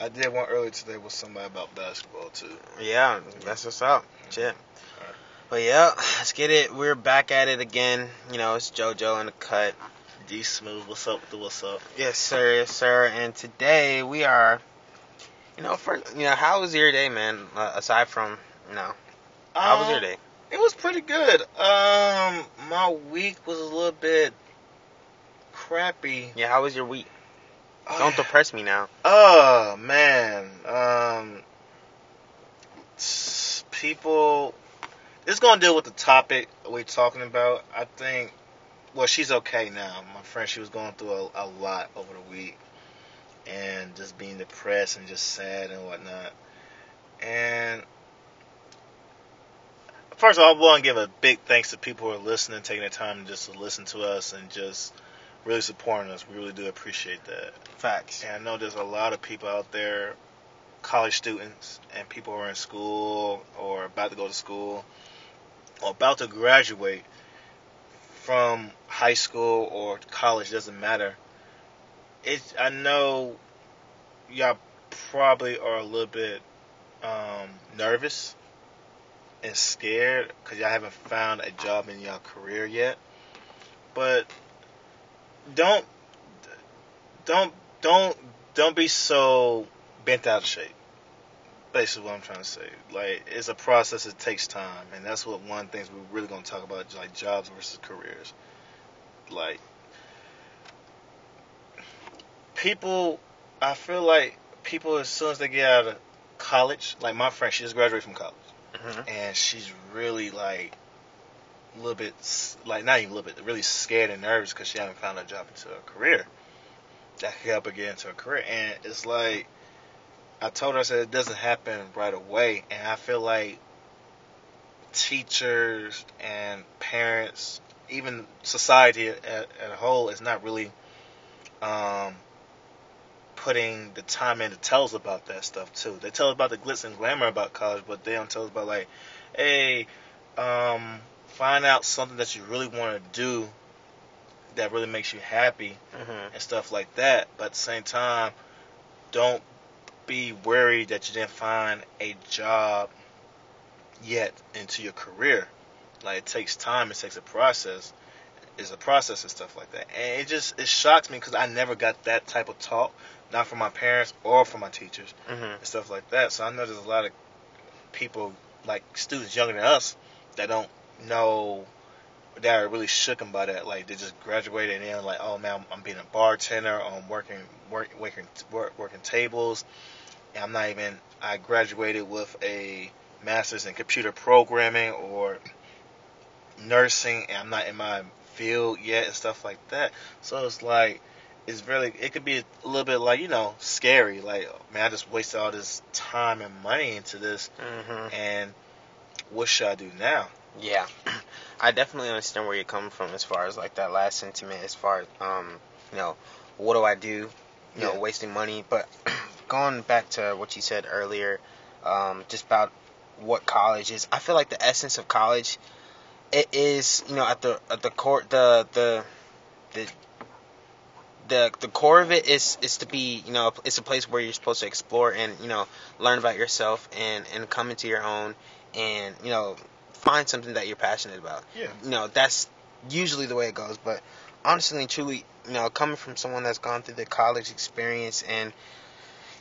I did one earlier today with somebody about basketball too. Yeah, that's what's up. Shit. But yeah, let's get it. We're back at it again. You know, it's JoJo in the cut. D Smooth, what's up with the what's up? Yes, sir. Yes, sir. And today we are, you know, for you know, how was your day, man? Uh, aside from, you know, how was your Um, day? It was pretty good. Um, my week was a little bit crappy. Yeah, how was your week? Oh, Don't depress me now. Oh man, um, people. It's gonna deal with the topic we're talking about. I think. Well, she's okay now. My friend, she was going through a, a lot over the week, and just being depressed and just sad and whatnot. And first of all, I want to give a big thanks to people who are listening, taking the time just to listen to us and just really supporting us. We really do appreciate that. Facts. And I know there's a lot of people out there, college students and people who are in school or about to go to school or about to graduate from high school or college, doesn't matter. It I know y'all probably are a little bit um, nervous and scared because y'all haven't found a job in y'all career yet. But don't don't don't don't be so bent out of shape. Basically, what I'm trying to say, like, it's a process. It takes time, and that's what one of the things we're really going to talk about, like jobs versus careers. Like, people, I feel like people as soon as they get out of college, like my friend, she just graduated from college, hmm and she's really like little bit, like not even a little bit, really scared and nervous because she hasn't found a job into a career that could help her get into a career. And it's like I told her, I said it doesn't happen right away, and I feel like teachers and parents, even society at, at a whole, is not really um, putting the time in to tell us about that stuff too. They tell us about the glitz and glamour about college, but they don't tell us about like, hey, um, find out something that you really want to do that really makes you happy hmm and stuff like that. But at the same time, don't be worried that you didn't find a job yet into your career. Like it takes time, it takes a process. It's a process and stuff like that. And it just it shocks me because I never got that type of talk, not from my parents or from my teachers hmm and stuff like that. So I know there's a lot of people like students younger than us that don't know that are really shooken by that. Like they just graduated and they're like, oh man, I'm, I'm being a bartender, or I'm working work, working work, working tables, and I'm not even. I graduated with a master's in computer programming or nursing, and I'm not in my field yet and stuff like that. So it's like. It's really, it could be a little bit like, you know, scary. Like, man, I just wasted all this time and money into this, hmm and what should I do now? Yeah, I definitely understand where you're coming from as far as like that last sentiment. As far as um, you know, what do I do? You know, Yeah. wasting money. But going back to what you said earlier, um, just about what college is. I feel like the essence of college, it is you know at the at the core the the the the the core of it is is to be you know it's a place where you're supposed to explore and you know learn about yourself and and come into your own and you know find something that you're passionate about Yeah. you know that's usually the way it goes but honestly and truly you know coming from someone that's gone through the college experience and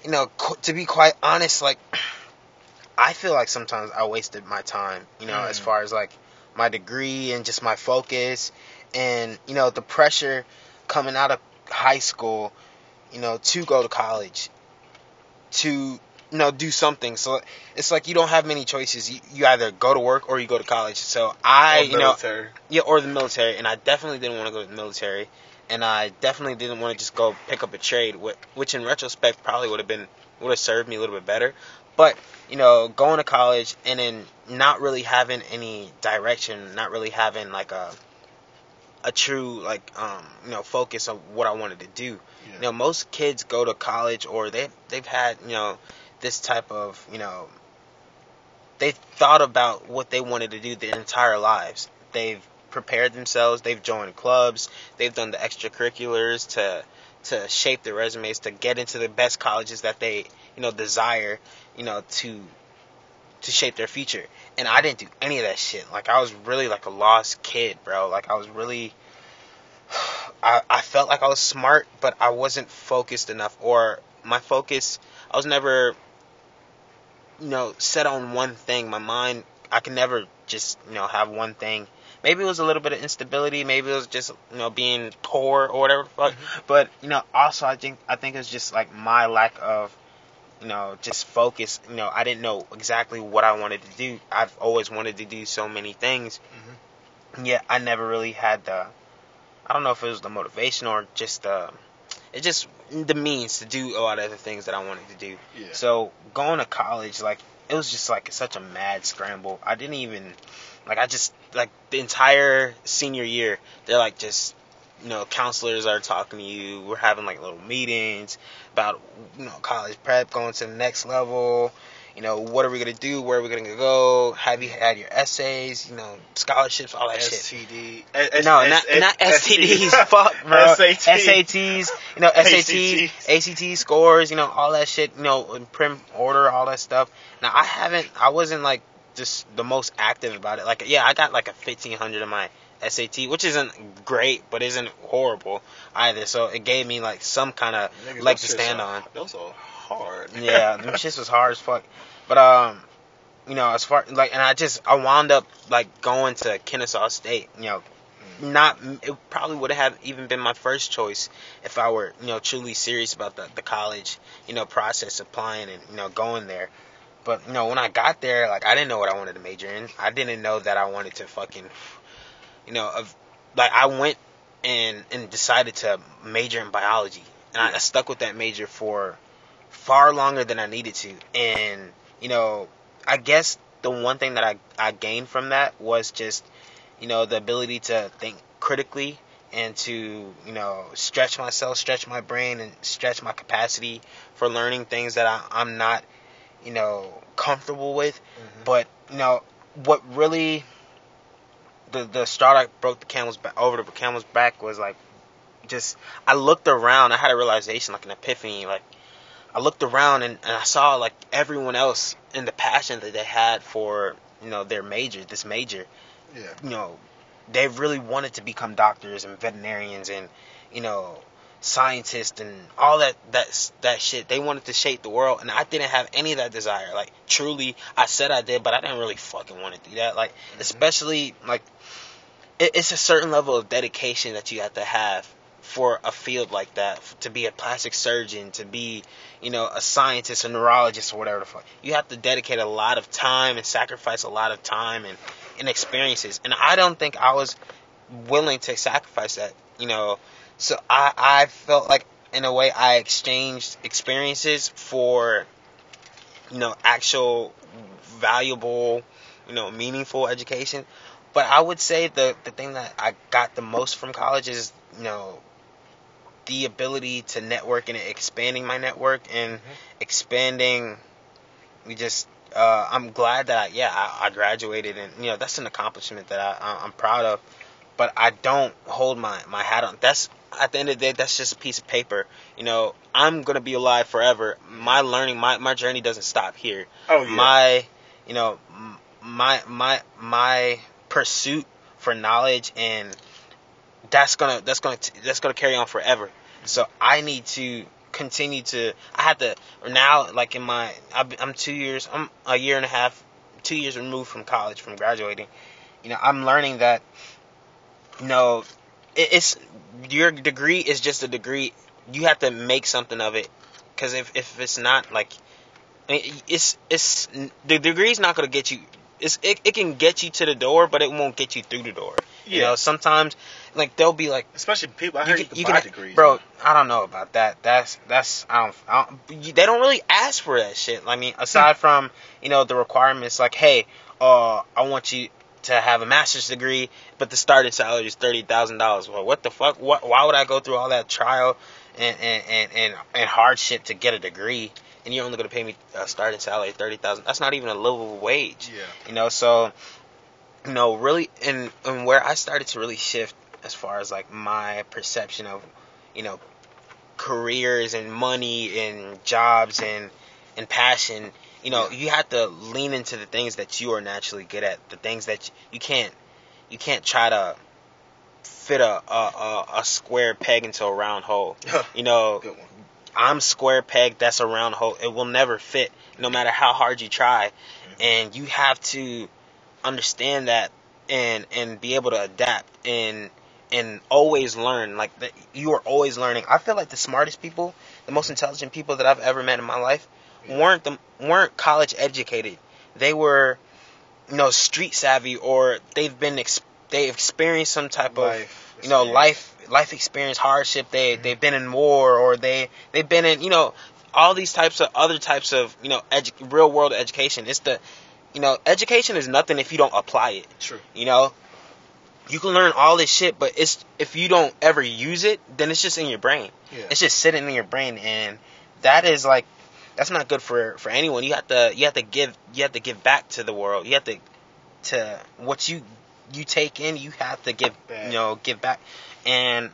you know qu- to be quite honest like i feel like sometimes i wasted my time you know as Mm. far as like my degree and just my focus and you know the pressure coming out of high school you know to go to college to you know do something so it's like you don't have many choices you, you either go to work or you go to college so i Or you know yeah, or the military, and I definitely didn't want to go to the military, and I definitely didn't want to just go pick up a trade, which in retrospect probably would have been would have served me a little bit better. But you know, going to college and then not really having any direction, not really having like a a true like um you know focus of what I wanted to do. Yeah. You know, most kids go to college or they they've had you know this type of you know they thought about what they wanted to do their entire lives. They've prepared themselves. They've joined clubs. They've done the extracurriculars to to shape their resumes to get into the best colleges that they you know desire you know to to shape their future and i didn't do any of that shit like i was really like a lost kid bro like i was really I, I felt like I was smart, but I wasn't focused enough, or my focus, I was never, you know, set on one thing. My mind, I can never just, you know, have one thing. Maybe it was a little bit of instability. Maybe it was just, you know, being poor or whatever the fuck. Mm-hmm. But you know, also I think I think it's just like my lack of, you know, just focus. You know, I didn't know exactly what I wanted to do. I've always wanted to do so many things. Mm-hmm. Yet I never really had the I don't know if it was the motivation or just uh, it just the means to do a lot of the things that I wanted to do. Yeah. So going to college, like it was just like such a mad scramble. I didn't even like I just like the entire senior year, they're like just you know, counselors are talking to you. We're having like little meetings about you know college prep, going to the next level you know, what are we gonna do? Where are we gonna go? Have you had your essays? You know, scholarships, all that STD. shit. no, not not STDs. Fuck, bro. SATs. You know, SATs, ACT scores. You know, all that shit. You know, in prim order, all that stuff. Now, I haven't. I wasn't like just the most active about it. Like, yeah, I got like a fifteen hundred in my SAT, which isn't great, but isn't horrible either. So it gave me like some kind of leg to stand on. Those are hard. yeah, them shits was hard as fuck. But um, you know, as far like, and I just I wound up like going to Kennesaw State. You know, not it probably would have even been my first choice if I were you know truly serious about the the college you know process applying and you know going there. But you know, when I got there, like I didn't know what I wanted to major in. I didn't know that I wanted to fucking, you know, of like I went and and decided to major in biology, and I, I stuck with that major for far longer than I needed to, and you know, I guess the one thing that I, I gained from that was just, you know, the ability to think critically and to, you know, stretch myself, stretch my brain, and stretch my capacity for learning things that I, I'm not, you know, comfortable with. Mm-hmm. But, you know, what really the the straw that broke the camel's back over the camel's back was like just I looked around, I had a realization, like an epiphany, like I looked around and, and I saw like everyone else in the passion that they had for you know their major, this major. Yeah. You know, they really wanted to become doctors and veterinarians and you know scientists and all that that that shit. They wanted to shape the world, and I didn't have any of that desire. Like truly, I said I did, but I didn't really fucking want to do that. Like mm-hmm. especially like it, it's a certain level of dedication that you have to have for a field like that to be a plastic surgeon to be you know a scientist a neurologist or whatever the fuck you have to dedicate a lot of time and sacrifice a lot of time and, and experiences and i don't think i was willing to sacrifice that you know so i i felt like in a way i exchanged experiences for you know actual valuable you know meaningful education but i would say the the thing that i got the most from college is you know the ability to network and expanding my network and mm-hmm. expanding. We just, uh, I'm glad that I, yeah, I, I, graduated and you know that's an accomplishment that I, I'm proud of. But I don't hold my my hat on. That's at the end of the day, that's just a piece of paper. You know, I'm gonna be alive forever. My learning, my my journey doesn't stop here. Oh yeah. My, you know, my my my pursuit for knowledge and that's gonna that's gonna that's gonna carry on forever. So I need to continue to. I have to now, like in my, I'm two years, I'm a year and a half, two years removed from college, from graduating. You know, I'm learning that. You know, it's your degree is just a degree. You have to make something of it, because if if it's not like, it's it's the degree's not gonna get you. It's, it, it can get you to the door, but it won't get you through the door. Yeah. You know, sometimes like they'll be like, especially people. I heard you, can, you can, degrees, bro. I don't know about that. That's that's I don't, I don't. They don't really ask for that shit. I mean, aside hmm. from you know the requirements, like, hey, uh, I want you to have a master's degree, but the starting salary is thirty thousand dollars. Well, what the fuck? What? Why would I go through all that trial and and and and, and hardship to get a degree? And you're only gonna pay me a starting salary thirty thousand. That's not even a livable wage. Yeah. You know, so you know, really, and and where I started to really shift as far as like my perception of, you know, careers and money and jobs and and passion, you know, you have to lean into the things that you are naturally good at, the things that you can't you can't try to fit a a, a, a square peg into a round hole. You know, I'm square peg, that's a round hole. It will never fit, no matter how hard you try. Mm-hmm. And you have to understand that and and be able to adapt and and always learn. Like that, you are always learning. I feel like the smartest people, the most intelligent people that I've ever met in my life, weren't the weren't college educated. They were, you know, street savvy or they've been ex- they experienced some type of Life. you know life life experience hardship they mm-hmm. they've been in war or they they've been in you know all these types of other types of you know edu- real world education it's the you know education is nothing if you don't apply it True. you know you can learn all this shit but it's if you don't ever use it then it's just in your brain Yeah. it's just sitting in your brain and that is like that's not good for for anyone. You have to you have to give you have to give back to the world. You have to to what you you take in you have to give Back. you know give back. And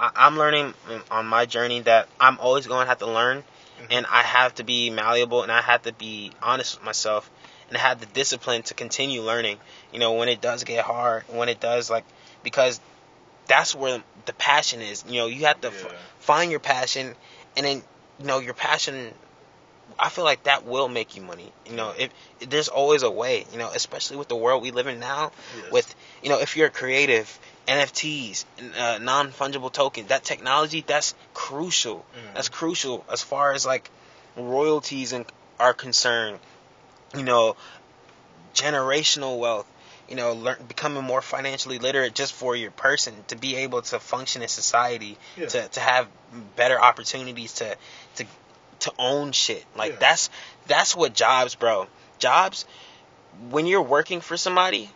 I, i'm learning on my journey that i'm always going to have to learn Mhm. and i have to be malleable and i have to be honest with myself and have the discipline to continue learning. You know when it does get hard when it does like because that's where the passion is. You know you have to f- find your passion and then you know your passion i feel like that will make you money you know if, there's always a way you know especially with the world we live in now Yes. with you know if you're creative nfts uh, non-fungible tokens that technology that's crucial Mhm. that's crucial as far as like royalties and are concerned you know generational wealth you know learn becoming more financially literate just for your person to be able to function in society Yeah. to, to have better opportunities to to to own shit. Like Yeah. that's that's what jobs bro. Jobs when you're working for somebody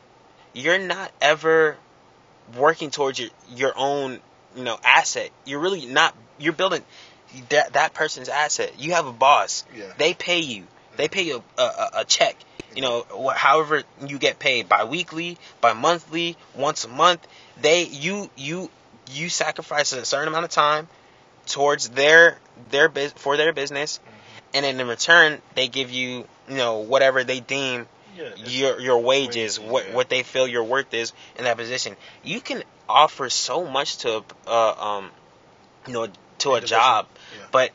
you're not ever working towards your your own you know asset. You're really not you're building that that person's asset. You have a boss. Yeah. they pay you. They pay you a, a, a check. You know wh- however you get paid bi-weekly bi-monthly once a month. They you you you sacrifice a certain amount of time towards their their bus for their business and then in return they give you you know whatever they deem Yeah. your your wages, wages, what yeah. what they feel your worth is in that position. You can offer so much to a uh, um you know to a job, yeah. but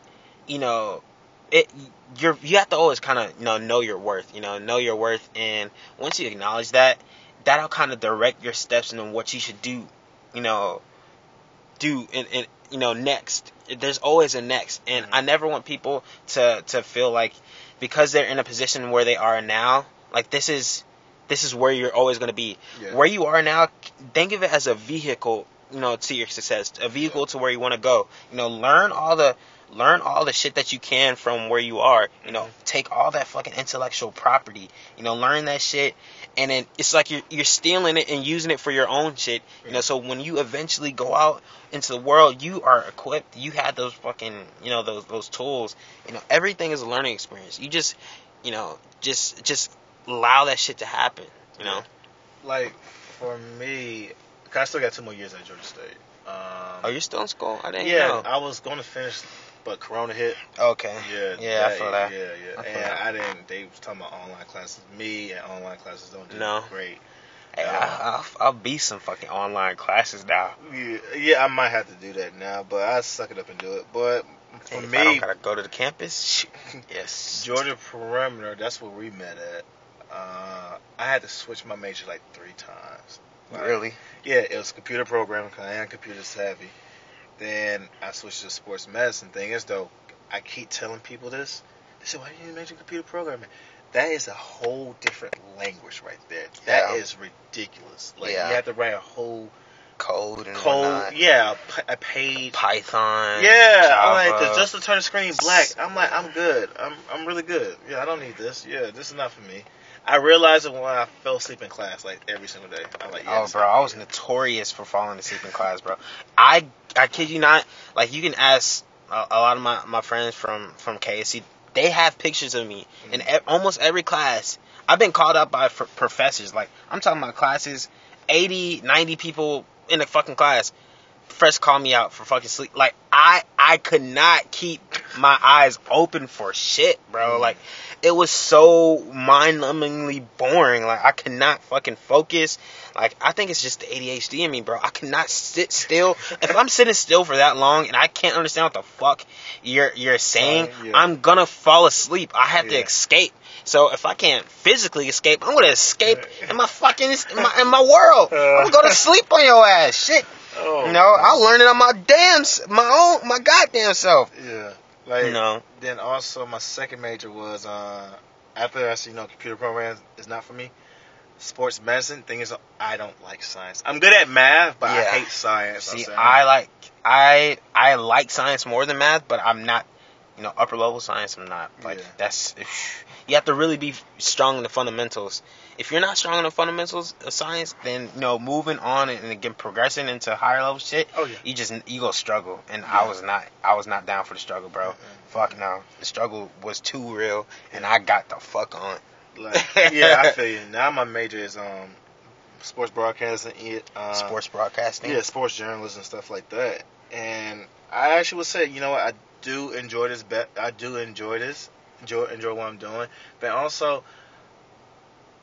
you know it you're you have to always kind of you know know your worth. You know know your worth, and once you acknowledge that, that'll kind of direct your steps into what you should do. You know, do in you know next. There's always a next, and Mhm. I never want people to to feel like because they're in a position where they are now, like this is this is where you're always going to be. Yeah. Where you are now, think of it as a vehicle, you know, to your success, a vehicle to where you want to go. You know, learn all the learn all the shit that you can from where you are. You know, Mhm. take all that fucking intellectual property. You know, learn that shit, and then it's like you're you're stealing it and using it for your own shit. You know, so when you eventually go out into the world, you are equipped. You had those fucking, you know, those those tools. You know, everything is a learning experience. You just, you know, just just allow that shit to happen. You know. like for me, 'cause I still got two more years at Georgia State. Um, Oh, you're still in school? I didn't yeah, know. I was going to finish, but Corona hit. Okay. Yeah, Yeah, I feel that. Yeah, yeah, I and that. I didn't. They was talking about online classes. Me and online classes don't do No. great. Hey, I, I'll, I'll be some fucking online classes now. Yeah, yeah, I might have to do that now, but I suck it up and do it. But for Hey, if I gotta go to the campus. Yes. Georgia perimeter, that's where we met at. Uh, I had to switch my major like three times. Really? Yeah, it was computer programming because I am computer savvy. Then I switched to sports medicine. Thing is though, I keep telling people this. They say, "Why did you major in computer programming?" That is a whole different language right there. That is Yeah. ridiculous. Like Yeah. you have to write a whole Code and code. whatnot. Yeah, a, page. Python. Yeah, I'm like, Java. just to turn the screen black, I'm like, I'm good. I'm, I'm really good. Yeah, I don't need this. Yeah, this is not for me. I realized it when I fell asleep in class, like every single day. I'm like, yeah, Oh, bro, I was notorious for falling asleep in class, bro. I I kid you not. Like you can ask a, a lot of my, my friends from from KSC. They have pictures of me mm-hmm. in e- almost every class. I've been called up by f- professors. Like I'm talking about classes, 80, 90 people in the fucking class. Fresh called me out for fucking sleep. Like I I could not keep my eyes open for shit, bro. Mm. Like it was so mind-numbingly boring. Like I could not fucking focus. Like I think it's just the ADHD in me, bro. I cannot sit still. if I'm sitting still for that long and I can't understand what the fuck you're you're saying, Sorry, yeah. I'm gonna fall asleep. I have to escape. So if I can't physically escape, I'm gonna escape in my fucking in my, in my world. I'm gonna go to sleep on your ass. Shit. Oh, You know, I learned it on my damn, s- my own, my goddamn self. Yeah. Like You know, then also my second major was uh after I see you know computer programs is not for me. Sports medicine thing is I don't like science. I'm good at math, but I hate science. See. I like, I, I like science more than math, but I'm not, you know, upper level science. I'm not like Yeah. that's. You have to really be strong in the fundamentals. If you're not strong in the fundamentals of science, then you know, moving on and again progressing into higher level shit, oh yeah. you just you go struggle. And Yeah. I was not, I was not down for the struggle, bro. Mm-mm. Fuck no, the struggle was too real, and I got the fuck on. Like, yeah, I feel you. Now my major is um sports broadcasting, uh, Sports broadcasting. yeah, sports journalism and stuff like that. And I actually would say, you know what, I do enjoy this. Bet I do enjoy this. Enjoy enjoy what I'm doing. But also,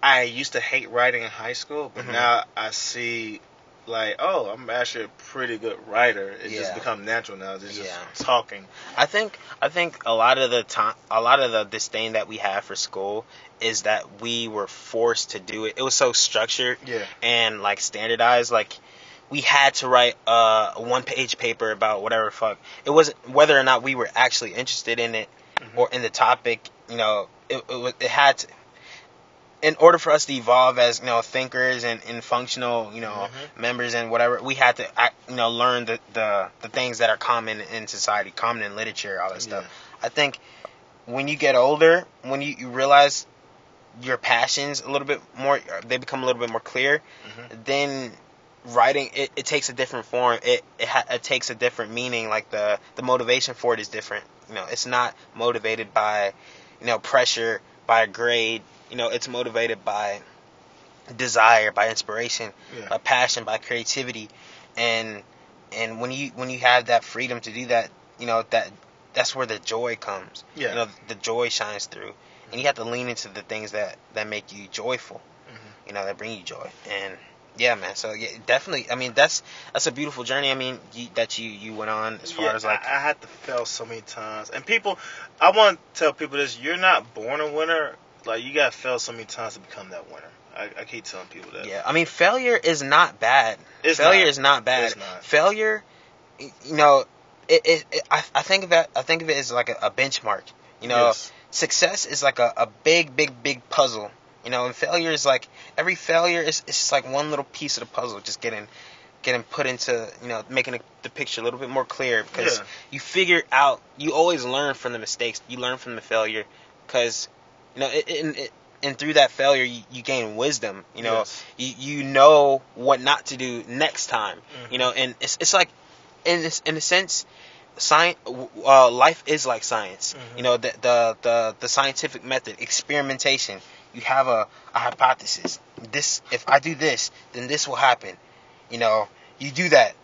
I used to hate writing in high school, but Mhm. now I see. Like oh, I'm actually a pretty good writer. It's Yeah. just become natural now. It's just Yeah. talking. I think I think a lot of the time, a lot of the disdain that we have for school is that we were forced to do it. It was so structured Yeah, and like standardized. Like we had to write a one page paper about whatever fuck. It wasn't whether or not we were actually interested in it Mhm. or in the topic. You know, it it, was, it had to. In order for us to evolve as you know thinkers and, and functional you know Mhm. members and whatever, we had to you know learn the, the the things that are common in society, common in literature, all that stuff. I think when you get older, when you, you realize your passions a little bit more, they become a little bit more clear. Mhm. Then writing it, it takes a different form. It it, ha- it takes a different meaning. Like the the motivation for it is different. You know, it's not motivated by you know pressure, by a grade. You know, it's motivated by desire, by inspiration, yeah, by passion, by creativity, and and when you when you have that freedom to do that, you know that that's where the joy comes. yeah. You know, the joy shines through, and you have to lean into the things that that make you joyful. Mhm. You know, that bring you joy, and yeah, man. So yeah, definitely. I mean, that's that's a beautiful journey. I mean, you, that you you went on as far Yeah, as like I, I had to fail so many times, and people, I want to tell people this: you're not born a winner. Like you got to fail so many times to become that winner. I, I keep telling people that. yeah. I mean, failure is not bad. It's failure not. is not bad. It's not. Failure, you know, it, it, it I, I think of that. I think of it as like a, a benchmark. You know, Yes. success is like a, a big, big, big puzzle. You know, and failure is like every failure is it's just like one little piece of the puzzle, just getting getting put into you know making the- the picture a little bit more clear because Yeah. you figure out you always learn from the mistakes you learn from the failure because you know it, it, it, and through that failure you, you gain wisdom you know Yes. you, you know what not to do next time Mhm. you know and it's, it's like in this, in a sense science uh, life is like science Mhm. you know the, the the the scientific method experimentation you have a, a hypothesis. This if i do this then this will happen. You know you do that.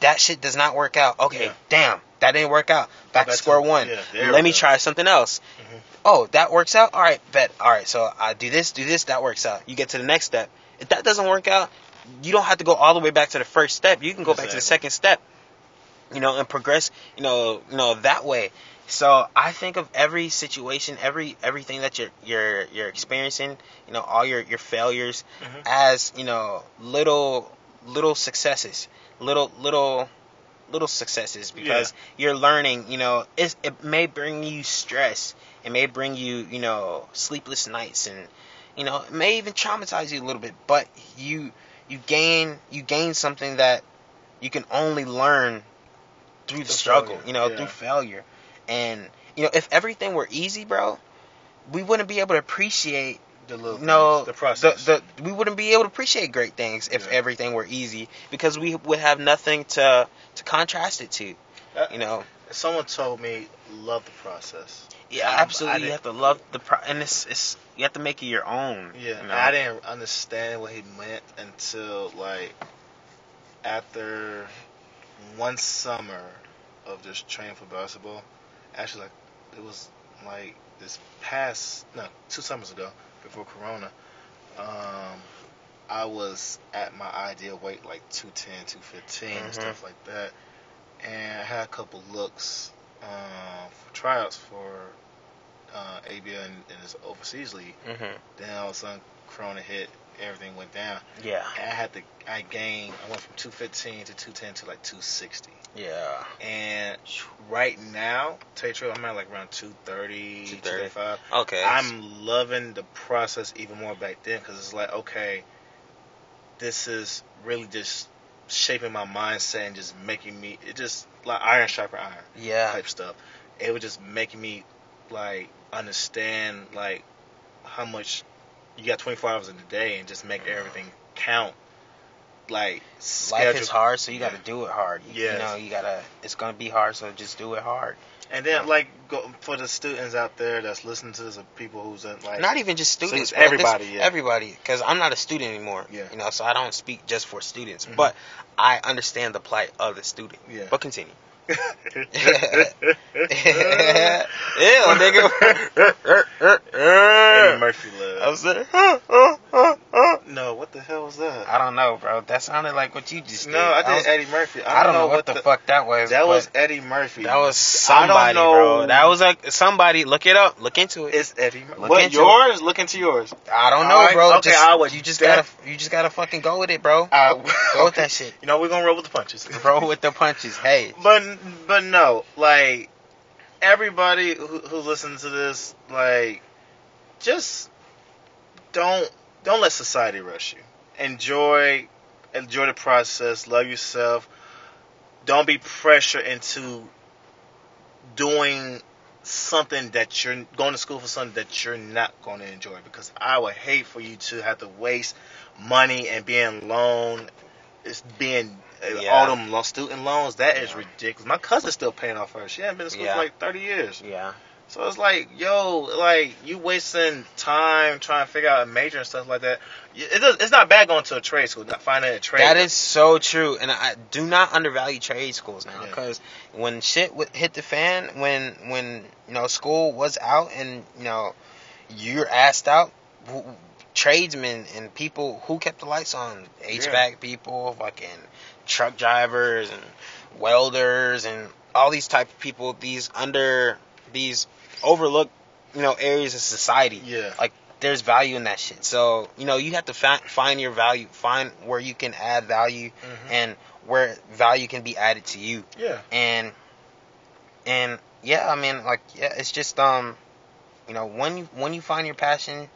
That shit does not work out. Okay Yeah. damn that didn't work out. Back to Back to- square one. yeah, let me go. try something else. Mhm. oh that works out? All right bet. All right so i do this do this that works out. You get to the next step. If that doesn't work out you don't have to go all the way back to the first step. You can go back to the second step you know and progress you know you know that way so i think of every situation every everything that you're you're you're experiencing you know all your your failures Mhm. as you know little little successes little little little successes because you're learning you know it's, it may bring you stress it may bring you you know sleepless nights and you know it may even traumatize you a little bit but you you gain you gain something that you can only learn through the Through struggle failure, you know yeah. through failure and you know if everything were easy bro we wouldn't be able to appreciate The little no things, the process. The, the, we wouldn't be able to appreciate great things if Yeah. everything were easy because we would have nothing to to contrast it to Uh, you know Someone told me love the process. yeah I absolutely you have to love the pro- and it's, it's you have to make it your own Yeah, you know? I didn't understand what he meant until like after one summer of just training for basketball. Actually, like it was like this past no two summers ago before Corona. Um, I was at my ideal weight, like 210, 215, Mhm. and stuff like that. And I had a couple looks um, for tryouts for uh, ABA and, this overseas league. hmm Then all of a sudden, Corona hit, everything went down. Yeah. And I had to, I gained, I went from 215 to 210 to like 260. Yeah. And right now, tell you truth, I'm at like around 230, 230. 235. Okay. I'm loving the process even more back then because it's like, okay, this is really just shaping my mindset and just making me, it just like iron sharper iron yeah. type stuff. It was just making me like understand like how much you got 24 hours in the day and just make everything count. Like Life is hard, so you got to do it hard. You, Yes. you know, you gotta. It's gonna be hard, so just do it hard. And then like go, for the students out there that's listening to this, people who's in, like Not even just students. Students, everybody, yeah. Everybody, because I'm not a student anymore. Yeah. You know, so I don't speak just for students, Mhm. but I understand the plight of the student. Yeah. But continue. Ew, Eddie nigga. Murphy I love. was there. "Huh, huh, huh, huh." No, what the hell was that? I don't know, bro. That sounded like what you just did. no, I did was- Eddie Murphy. I don't know what the, fuck that was. That was Eddie Murphy. that was I don't somebody, know. bro. That was like somebody. Look it up. Look into it. It's Eddie. Mur- Look What into yours? Look into yours. I don't know, Alright, bro. okay, Just- I would you just def- gotta, you just gotta fucking go with it, bro. Uh, Go with that shit. You know we're gonna roll with the punches. Roll with the punches. Hey, But but no, like everybody who, who listens to this, like just don't don't let society rush you. Enjoy enjoy the process. Love yourself. Don't be pressured into doing something that you're going to school for something that you're not going to enjoy because I would hate for you to have to waste money and being loan it's being Yeah. all them student loans that is Yeah. ridiculous my cousin's still paying off her she hasn't been to school Yeah. for like 30 years yeah, so it's like yo like you wasting time trying to figure out a major and stuff like that it does, it's not bad going to a trade school not finding a trade that is so true. And I do not undervalue trade schools now Yeah. because when shit hit the fan, when when you know school was out and you know you're asked out, tradesmen and people who kept the lights on, HVAC people, fucking truck drivers and welders and all these type of people, these under these overlooked you know areas of society. yeah Like there's value in that shit. So you know you have to fi- find your value, find where you can add value, Mhm. and where value can be added to you. yeah And and yeah, I mean like yeah, it's just um, you know when you when you find your passion,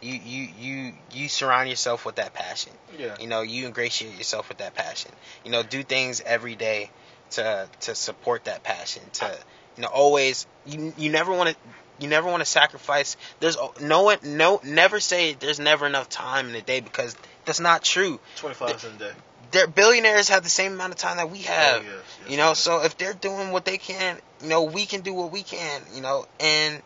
you you you you surround yourself with that passion. yeah You know you ingratiate yourself with that passion. You know do things every day to to support that passion. To you know always you you never want to you never want to sacrifice. There's no one no never say there's never enough time in a day because that's not true. 25 hours in a day Their billionaires have the same amount of time that we oh, have. Oh, yes, yes, You know, yes. so if they're doing what they can, you know, we can do what we can, you know, and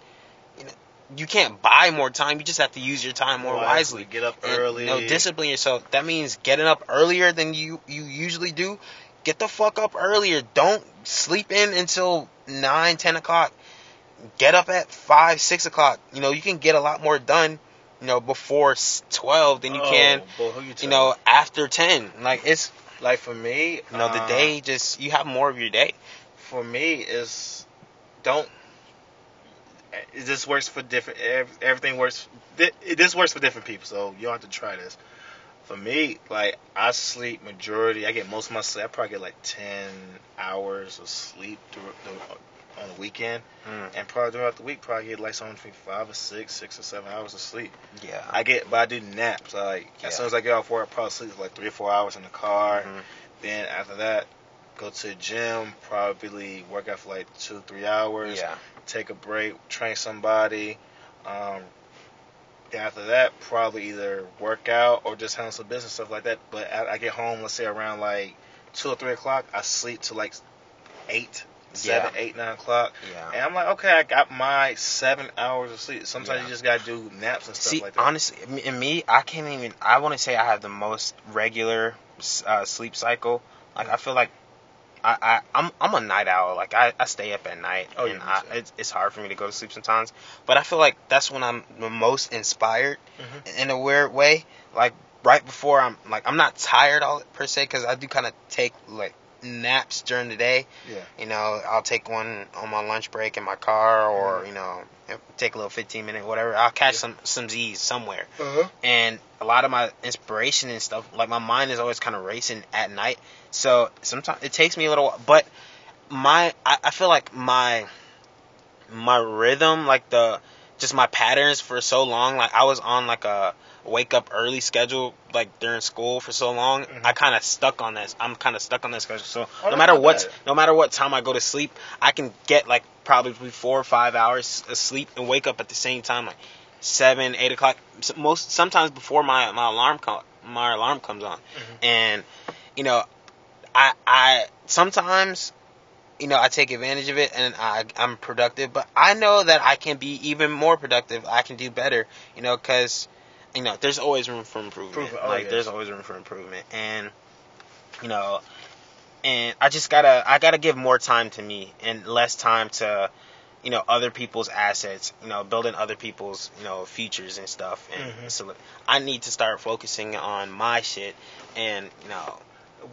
you know, you can't buy more time. You just have to use your time more wisely. Get up And, early. You know, discipline yourself. That means getting up earlier than you you usually do. Get the fuck up earlier. Don't sleep in until nine, ten o'clock. Get up at five, six o'clock. You know, you can get a lot more done. You know, before twelve than you Oh, can. boy, you, You know, after ten. Like it's like for me, you know the uh, day just you have more of your day. for me is don't. This works for different. Everything works. This works for different people, so you don't have to try this. For me, like I sleep majority. I get most of my sleep. I probably get like ten hours of sleep through, the, on the weekend, Mm. and probably throughout the week, probably get like somewhere between five or six, six or seven hours of sleep. Yeah. I get, but I do naps. Like Yeah. as soon as I get off work, I probably sleep for like three or four hours in the car. Mhm. Then after that, go to the gym. Probably work out for like two, three hours. Yeah. Take a break, train somebody. Um, after that, probably either work out or just handle some business stuff like that. But I, I get home, let's say around like two or three o'clock. I sleep till like eight, seven, eight, nine o'clock. Yeah. And I'm like, okay, I got my seven hours of sleep. Sometimes Yeah. you just gotta do naps and stuff See, like that. honestly, in me, I can't even. I want to say I have the most regular uh, sleep cycle. Like I feel like I, I I'm I'm a night owl. Like I, I stay up at night, Oh, and yeah, I, it's, it's hard for me to go to sleep sometimes. But I feel like that's when I'm the most inspired Mhm. in a weird way. Like right before I'm like I'm not tired all per se because I do kind of take like naps during the day. Yeah. You know, I'll take one on my lunch break in my car, or you know, take a little 15 minute whatever. I'll catch Yeah. some some Z's somewhere Uh-huh. and a lot of my inspiration and stuff like my mind is always kind of racing at night so sometimes it takes me a little while, but my I, I feel like my my rhythm like the just my patterns for so long like i was on like a wake up early schedule like during school for so long Mhm. i kind of stuck on this i'm kind of stuck on this schedule so Oh, no matter what bad. no matter what time i go to sleep i can get like probably four or five hours of sleep and wake up at the same time like seven eight o'clock most sometimes before my my alarm co- my alarm comes on Mhm. and you know i i sometimes you know i take advantage of it and i i'm productive but i know that i can be even more productive i can do better you know because you know there's always room for improvement Improvement, oh, like yes. there's always room for improvement and you know and i just gotta i gotta give more time to me and less time to you know other people's assets you know building other people's you know futures and stuff and Mhm. so i need to start focusing on my shit and you know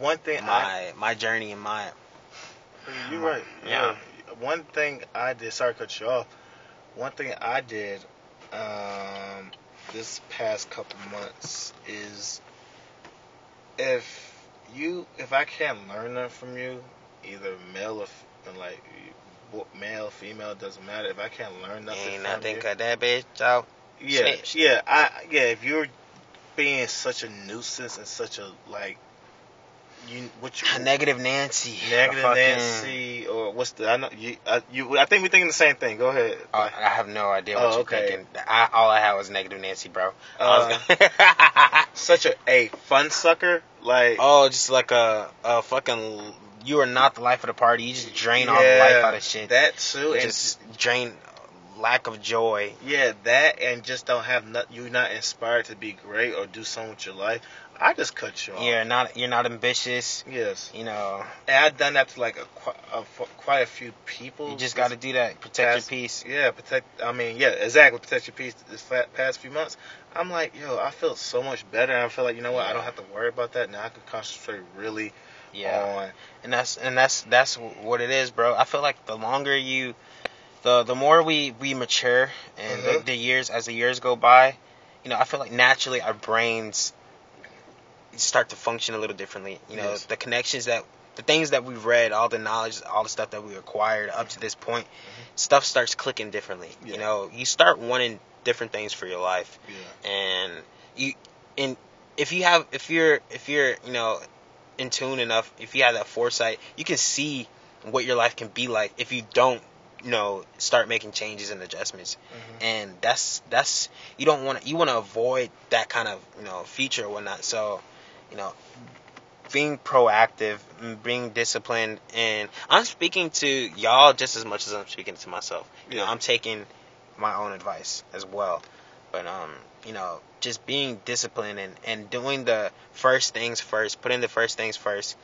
One thing I my my journey and my You're right. Yeah. Yeah. One thing I did. Sorry to cut you off. One thing I did um, this past couple months is if you if I can't learn that from you, either male or like male, female, doesn't matter. If I can't learn nothing ain't from nothing you, cut that bitch out yeah, yeah, I yeah. If you're being such a nuisance and such a like, you what you negative nancy Negative Fucking- Nancy, or what's the? I know you. I, you. I think we're thinking the same thing. Go ahead. Oh, I have no idea what Oh, you're okay. thinking. I, all I had was negative Nancy, bro. Uh, such a a fun sucker. Like oh, just like a, a fucking. You are not the life of the party. You just drain all the life out of shit. That too, and just drain lack of joy. yeah, that and just don't have not. You're not inspired to be great or do something with your life. I just cut you off. You're not. You're not ambitious. Yes, You know. and I've done that to like a, a f- quite a few people. You just got to do that. Protect past- your peace. Yeah, protect. I mean, yeah, exactly. Protect your peace. This past few months, I'm like, yo, I feel so much better. I feel like, you know what? I don't have to worry about that now. I can concentrate really Yeah. on. and that's and that's that's what it is, bro. I feel like the longer you, the the more we we mature and Mhm. the, the years as the years go by, you know, I feel like naturally our brains start to function a little differently. You know, Yes. the connections that the things that we've read, all the knowledge, all the stuff that we acquired up to this point, stuff starts clicking differently. Mm-hmm. Yeah. You know, you start wanting different things for your life Yeah. and you and if you have if you're if you're you know in tune enough if you have that foresight you can see what your life can be like if you don't you know start making changes and adjustments Mhm. and that's that's you don't want to you want to avoid that kind of you know feature or whatnot so you know being proactive and being disciplined. And i'm speaking to y'all just as much as i'm speaking to myself. You know i'm taking my own advice as well. But um you know just being disciplined and and doing the first things first putting the first things first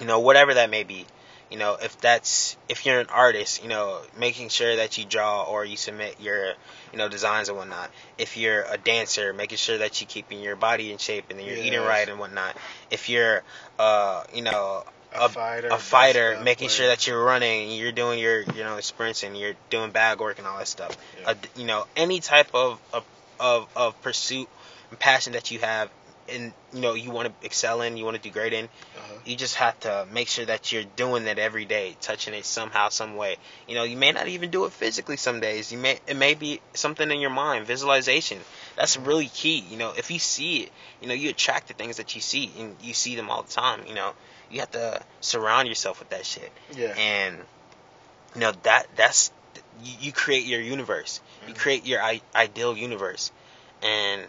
you know whatever that may be you know if that's if you're an artist you know making sure that you draw or you submit your you know designs and whatnot if you're a dancer making sure that you're keeping your body in shape and that you're eating right and whatnot if you're uh you know A, a- fighter. a fighter making player. sure that you're running and you're doing your you know sprints and you're doing bag work and all that stuff Yeah. uh, you know any type of of of, of pursuit and passion that you have and you know you want to excel in you want to do great in Uh-huh. you just have to make sure that you're doing that every day touching it somehow some way. You know you may not even do it physically some days. You may it may be something in your mind visualization. That's really key you know. If you see it you know you attract the things that you see and you see them all the time you know. You have to surround yourself with that shit. Yeah. and you know that that's you, you create your universe. You Mhm. create your I- ideal universe. And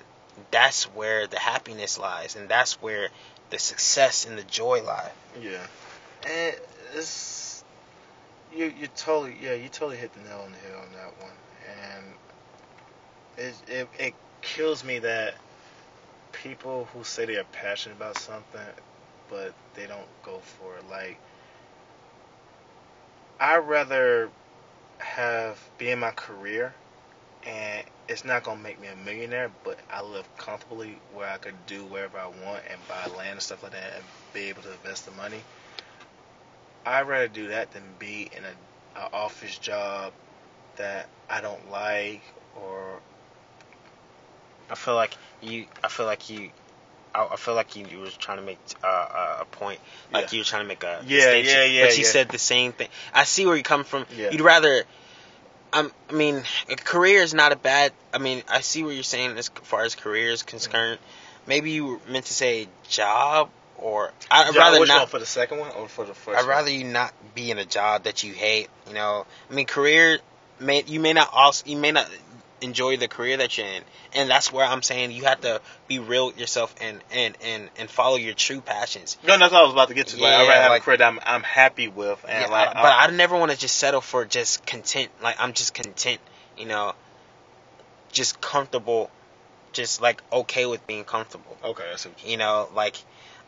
that's where the happiness lies and that's where the success and the joy lie Yeah. And it's you you totally yeah, you totally hit the nail on the head on that one. And it it it kills me that people who say they are passionate about something but they don't go for it. Like I'd rather have be in my career, and it's not gonna make me a millionaire, but I live comfortably where I could do wherever I want and buy land and stuff like that, and be able to invest the money. I'd rather do that than be in a, a office job that I don't like or I feel like you. I feel like you. I, I feel like you, you were trying to make uh, a point. Like Yeah. you were trying to make a Yeah, distinction, yeah, yeah, But you yeah. said the same thing. I see where you come from. Yeah. You'd rather. Um, I mean, a career is not a bad. I mean, I see what you're saying as far as career is concerned. Maybe you meant to say job, or I'd Job, rather not. for the second one or for the first. I'd one? rather you not be in a job that you hate. You know, I mean, career may you may not also you may not enjoy the career that you're in, and that's where I'm saying you have to be real with yourself and and and and follow your true passions. No, that's what I was about to get to. Like, I'd rather have like- a career that I'm, I'm happy with, and Yeah, like, I- but I never want to just settle for just content. Like I'm just content, you know, just comfortable, just like okay with being comfortable. okay, I see You know, like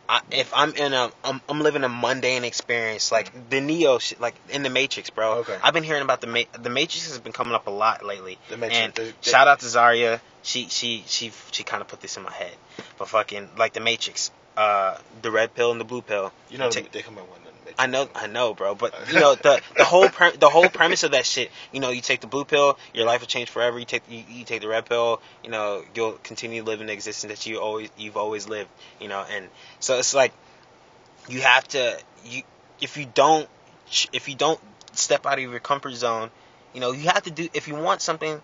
I, if I'm in a, I'm, I'm living a mundane experience, like the Neo shit, like in the Matrix, bro. Okay. I've been hearing about the Ma- the Matrix has been coming up a lot lately. The Matrix, And shout out to Zarya. She she she she kind of put this in my head, but fucking like the Matrix, uh, the red pill and the blue pill. You know, Take- they come out with nothing. I know, I know, bro. But you know, the the whole pre- the whole premise of that shit. You know, you take the blue pill, your life will change forever. You take you, you take the red pill, you know, you'll continue living the existence that you always you've always lived. You know, and so it's like you have to you if you don't if you don't step out of your comfort zone, you know, you have to do if you want something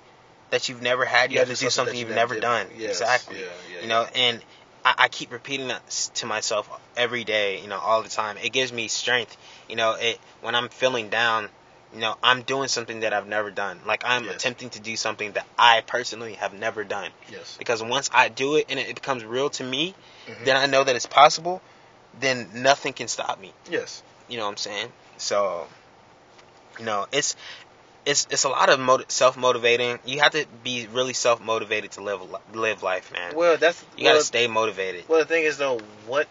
that you've never had, you Yeah, have to do do something you've you never did. done. Yes, exactly. Yeah, yeah, You know, and I, I keep repeating that to myself every day, you know, all the time. It gives me strength. You know, it when I'm feeling down, you know, I'm doing something that I've never done. Like I'm Yes. attempting to do something that I personally have never done. Yes. Because once I do it and it becomes real to me, Mhm. then I know that it's possible. Then nothing can stop me. Yes. You know what I'm saying? So, you know, it's it's it's a lot of motiv- self motivating. You have to be really self motivated to live live life, man. Well, that's You well, gotta stay motivated. Well, the thing is though, what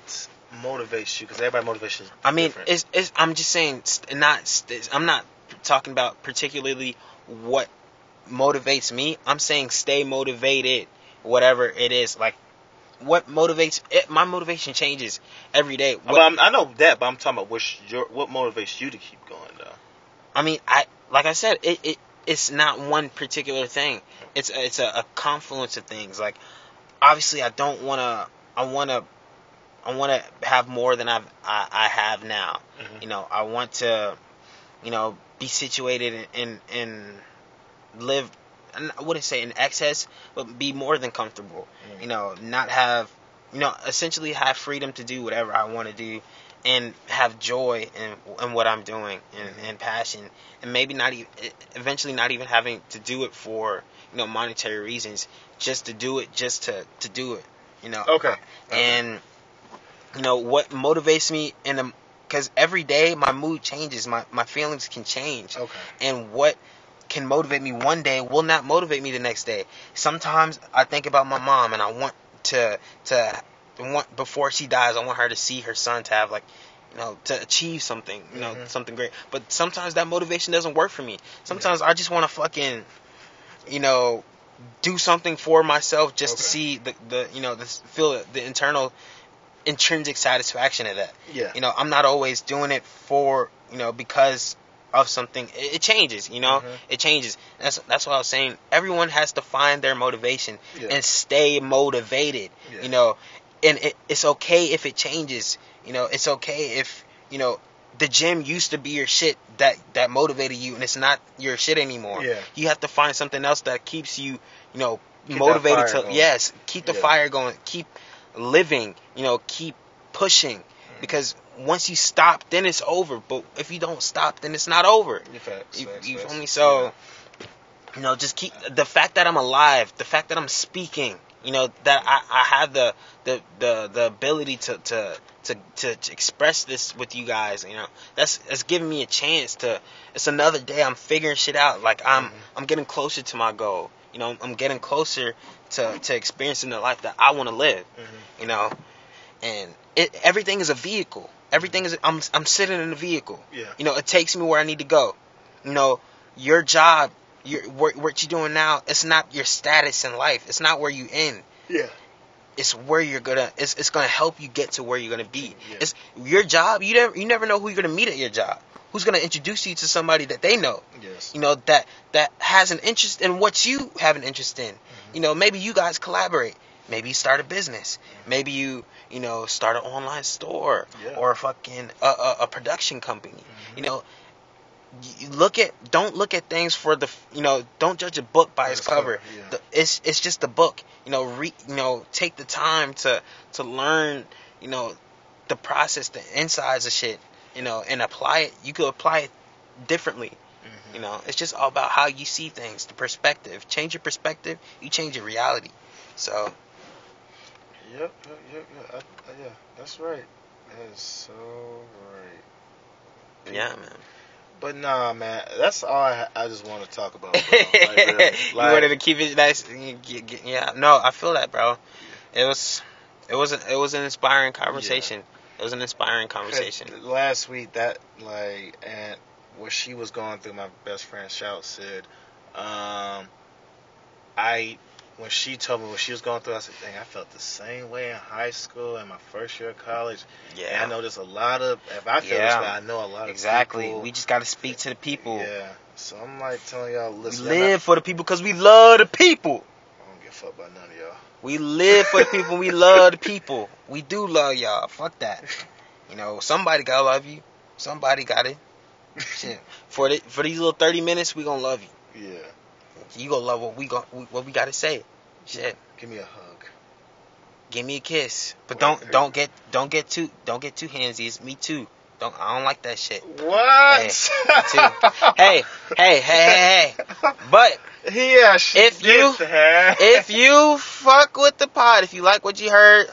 motivates you? Because everybody motivation is I mean, different. it's, it's I'm just saying, st- not st- I'm not talking about particularly what motivates me. I'm saying stay motivated, whatever it is. Like, what motivates it, my motivation changes every day. What, I'm, I know that, but I'm talking about your what motivates you to keep going though. I mean, I like I said, it, it it's not one particular thing. It's a, it's a, a confluence of things. Like, obviously, I don't want to. I want to. I want to have more than I've I, I have now. Mhm. You know, I want to, you know, be situated in in, in live. I wouldn't say in excess, but be more than comfortable. Mhm. You know, not have, you know, essentially have freedom to do whatever I want to do, and have joy in in what I'm doing and, mm-hmm. and passion, and maybe not even eventually not even having to do it for you know monetary reasons, just to do it just to to do it. You know, Okay. and you know what motivates me in the because every day my mood changes my my feelings can change Okay. and what can motivate me one day will not motivate me the next day sometimes i think about my mom and i want to to want before she dies i want her to see her son to have like you know to achieve something you know Mhm. something great but sometimes that motivation doesn't work for me sometimes i just want to fucking you know do something for myself just to see the, the you know the feel the internal intrinsic satisfaction of that Yeah. you know i'm not always doing it for you know because of something it, it changes you know Mhm. it changes that's that's what i was saying everyone has to find their motivation Yeah. and stay motivated Yeah. you know and it, it's okay if it changes you know it's okay if you know the gym used to be your shit that that motivated you and it's not your shit anymore Yeah. you have to find something else that keeps you you know Keep motivated to going. yes keep the Yeah. fire going keep living you know keep pushing Mm-hmm. because once you stop then it's over but if you don't stop then it's not over facts, you, facts, you facts. feel me so Yeah. you know just keep the fact that i'm alive the fact that i'm speaking you know that i, I have the, the the the ability to to to, to, express this with you guys you know that's that's giving me a chance to it's another day i'm figuring shit out like i'm Mhm. i'm getting closer to my goal you know i'm getting closer to to experiencing the life that i want to live Mhm. you know and it everything is a vehicle Everything is I'm I'm sitting in a vehicle. Yeah. You know, it takes me where I need to go. You know, your job, your what, what you're doing now, it's not your status in life. It's not where you end. Yeah. It's where you're gonna. It's, it's gonna help you get to where you're gonna be. Yeah. It's your job. You never you never know who you're gonna meet at your job. Who's gonna introduce you to somebody that they know. Yes. You know that that has an interest in what you have an interest in. Mm-hmm. You know, maybe you guys collaborate. Maybe you start a business. Maybe you you know start an online store Mm-hmm. Yeah. or a fucking a, a, a production company. You know, look at don't look at things for the you know don't judge a book by its cover. yeah. The- it's it's just a book. You know, re, you know, take the time to to learn. You know, the process, the insides of shit. You know, and apply it. You could apply it differently. Mhm. You know, it's just all about how you see things, the perspective. Change your perspective, you change your reality. So Yep, yep, yep, yep. I, I, yeah, that's right. That is so right. yeah, man. But nah, man, that's all I, I just want to talk about. Bro. Like, really. you wanted to keep it nice. Yeah, no, I feel that, bro. It was, it was, it was an inspiring conversation. It was an inspiring conversation. Last week, that like, and what she was going through, my best friend Shout said, um, I when she told me what she was going through, I said, "Dang, I felt the same way in high school and my first year of college." And I know there's a lot of. If I feel Yeah. this way, I know a lot of exactly. We just got to speak to the people. Yeah. So I'm like telling y'all, listen, y'all live for the people because we love the people. I don't give a fuck about none of y'all. We live for the people. We love the people. We do love y'all. Fuck that. You know, somebody gotta love you. Somebody got it. Shit. For the, for these little thirty minutes, we gonna love you. Yeah. You gonna love what we gon' what we gotta say. Shit. Give me a hug. Give me a kiss, but don't don't get don't get too don't get too handsy. It's me too. Don't I don't like that shit. What? Hey, too. Hey, hey, hey, hey, hey. But Yeah, If you- that. if you fuck with the pod, if you like what you heard,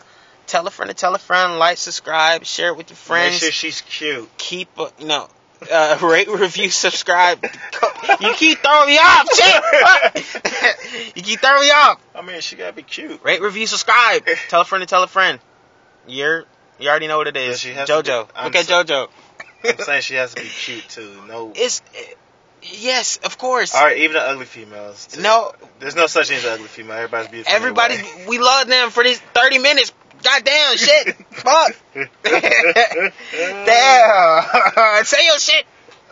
tell a friend to tell a friend, like, subscribe, share it with your friends. Make sure she's cute. keep uh, you know uh, rate, review, subscribe. you keep throwing me off, shit. you keep throwing me off. I mean, she gotta be cute. Rate, review, subscribe. Tell a friend to tell a friend. You're you already know what it is. Yeah, she has JoJo, be- look at so- JoJo. I'm saying she has to be cute too. No. It's yes, of course. All right, even the ugly females. too. No. There's no such thing as an ugly female. Everybody's beautiful. Everybody, anyway. we love them for these thirty minutes. Goddamn shit. Fuck. Damn. Say your shit.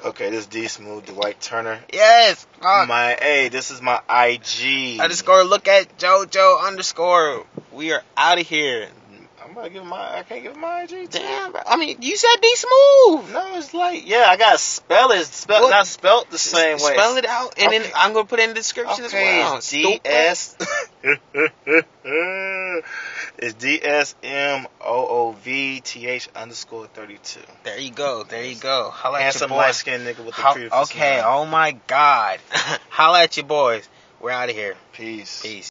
okay, this is D Smooth, Dwight Turner. Yes. Fuck. My hey, this is my IG. underscore look at JoJo underscore. We are out of here. I'm gonna give my. I can't give my IG. Damn, bro. I mean, you said D Smooth. No, it's like yeah, I gotta spell it. Spell not spelled the same way. Spell it out, and Okay. then I'm gonna put it in the description Okay, as well. D S. It's D S M O O V T H underscore thirty two. There you go. There you go. Holla at your Handsome light skinned nigga with the Ho- beautiful okay. smile. Oh my God. Holla at your boys. We're out of here. Peace. Peace.